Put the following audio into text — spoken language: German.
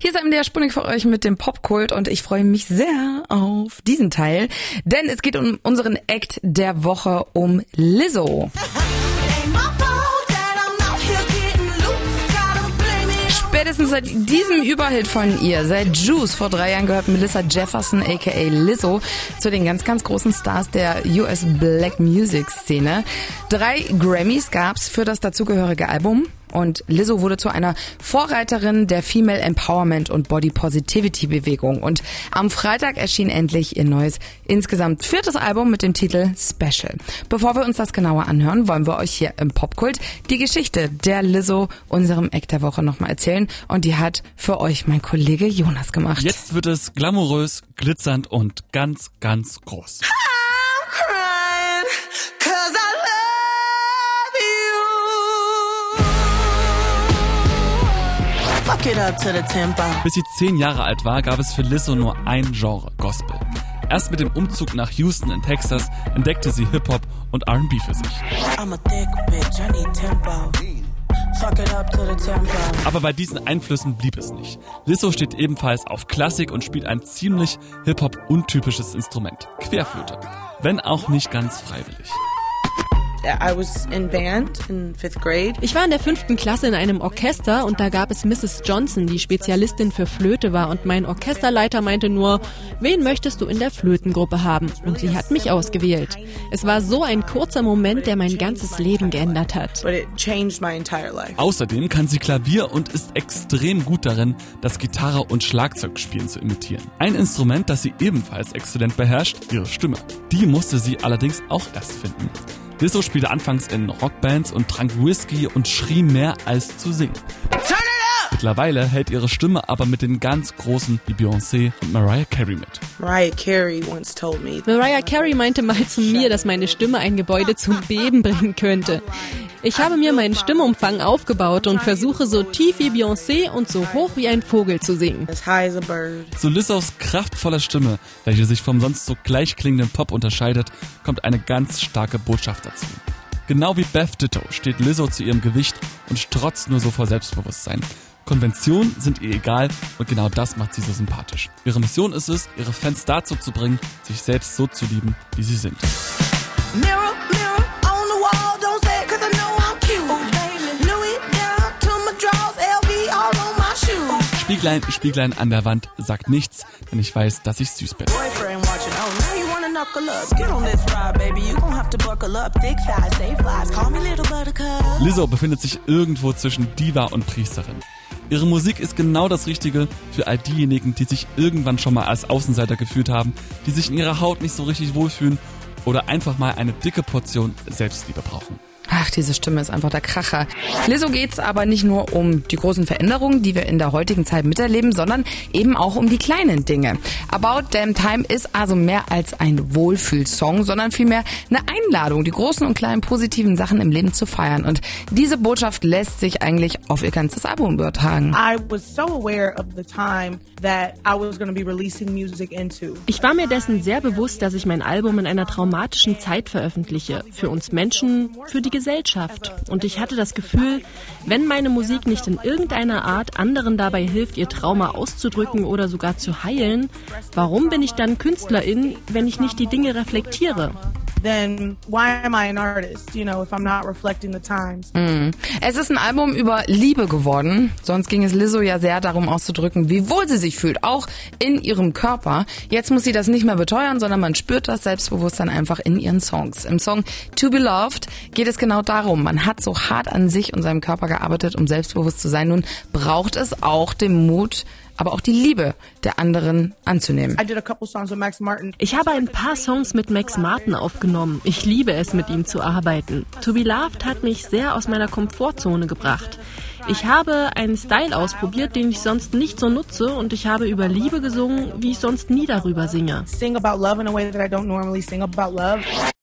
Hier ist der Spunnig für euch mit dem Popkult und ich freue mich sehr auf diesen Teil, denn es geht um unseren Act der Woche um Lizzo. Spätestens seit diesem Überhit von ihr, seit Juice vor drei Jahren gehört Melissa Jefferson aka Lizzo zu den ganz, ganz großen Stars der US Black Music Szene. Drei Grammys gab's für das dazugehörige Album und Lizzo wurde zu einer Vorreiterin der Female Empowerment und Body Positivity Bewegung. Und am Freitag erschien endlich ihr neues, insgesamt viertes Album mit dem Titel Special. Bevor wir uns das genauer anhören, wollen wir euch hier im Popkult die Geschichte der Lizzo, unserem Eck der Woche, nochmal erzählen. Und die hat für euch mein Kollege Jonas gemacht. Jetzt wird es glamourös, glitzernd und ganz, ganz groß. Bis sie zehn Jahre alt war, gab es für Lizzo nur ein Genre, Gospel. Erst mit dem Umzug nach Houston in Texas entdeckte sie Hip-Hop und R&B für sich. Aber bei diesen Einflüssen blieb es nicht. Lizzo steht ebenfalls auf Klassik und spielt ein ziemlich Hip-Hop-untypisches Instrument, Querflöte, wenn auch nicht ganz freiwillig. Ich war in der fünften Klasse in einem Orchester und da gab es Mrs. Johnson, die Spezialistin für Flöte war und mein Orchesterleiter meinte nur, wen möchtest du in der Flötengruppe haben? Und sie hat mich ausgewählt. Es war so ein kurzer Moment, der mein ganzes Leben geändert hat. Außerdem kann sie Klavier und ist extrem gut darin, das Gitarre- und Schlagzeugspielen zu imitieren. Ein Instrument, das sie ebenfalls exzellent beherrscht, ihre Stimme. Die musste sie allerdings auch erst finden. Lizzo spielte anfangs in Rockbands und trank Whisky und schrie mehr als zu singen. Mittlerweile hält ihre Stimme aber mit den ganz Großen wie Beyoncé und Mariah Carey mit. Mariah Carey once told me. Mariah Carey meinte mal zu mir, dass meine Stimme ein Gebäude zum Beben bringen könnte. Ich habe mir meinen Stimmumfang aufgebaut und versuche so tief wie Beyoncé und so hoch wie ein Vogel zu singen. Zu Lissos kraftvoller Stimme, welche sich vom sonst so gleichklingenden Pop unterscheidet, kommt eine ganz starke Botschaft dazu. Genau wie Beth Ditto steht Lizzo zu ihrem Gewicht und strotzt nur so vor Selbstbewusstsein. Konventionen sind ihr egal und genau das macht sie so sympathisch. Ihre Mission ist es, ihre Fans dazu zu bringen, sich selbst so zu lieben, wie sie sind. Mirror, mirror. Spieglein, Spieglein an der Wand sagt nichts, denn ich weiß, dass ich süß bin. Lizzo befindet sich irgendwo zwischen Diva und Priesterin. Ihre Musik ist genau das Richtige für all diejenigen, die sich irgendwann schon mal als Außenseiter gefühlt haben, die sich in ihrer Haut nicht so richtig wohlfühlen oder einfach mal eine dicke Portion Selbstliebe brauchen. Ach, diese Stimme ist einfach der Kracher. Lizzo geht's aber nicht nur um die großen Veränderungen, die wir in der heutigen Zeit miterleben, sondern eben auch um die kleinen Dinge. About Damn Time ist also mehr als ein Wohlfühlsong, sondern vielmehr eine Einladung, die großen und kleinen positiven Sachen im Leben zu feiern. Und diese Botschaft lässt sich eigentlich auf ihr ganzes Album übertragen. Ich war mir dessen sehr bewusst, dass ich mein Album in einer traumatischen Zeit veröffentliche. Für uns Menschen, für die Gesellschaft. Und ich hatte das Gefühl, wenn meine Musik nicht in irgendeiner Art anderen dabei hilft, ihr Trauma auszudrücken oder sogar zu heilen, warum bin ich dann Künstlerin, wenn ich nicht die Dinge reflektiere? Then why am I an artist, you know, if I'm not reflecting the times? Mm. Es ist ein Album über Liebe geworden. Sonst ging es Lizzo ja sehr darum auszudrücken, wie wohl sie sich fühlt, auch in ihrem Körper. Jetzt muss sie das nicht mehr beteuern, sondern man spürt das Selbstbewusstsein einfach in ihren Songs. Im Song To Be Loved geht es genau darum. Man hat so hart an sich und seinem Körper gearbeitet, um selbstbewusst zu sein. Nun braucht es auch den Mut, aber auch die Liebe der anderen anzunehmen. Ich habe ein paar Songs mit Max Martin aufgenommen. Ich liebe es, mit ihm zu arbeiten. To Be Loved hat mich sehr aus meiner Komfortzone gebracht. Ich habe einen Style ausprobiert, den ich sonst nicht so nutze und ich habe über Liebe gesungen, wie ich sonst nie darüber singe.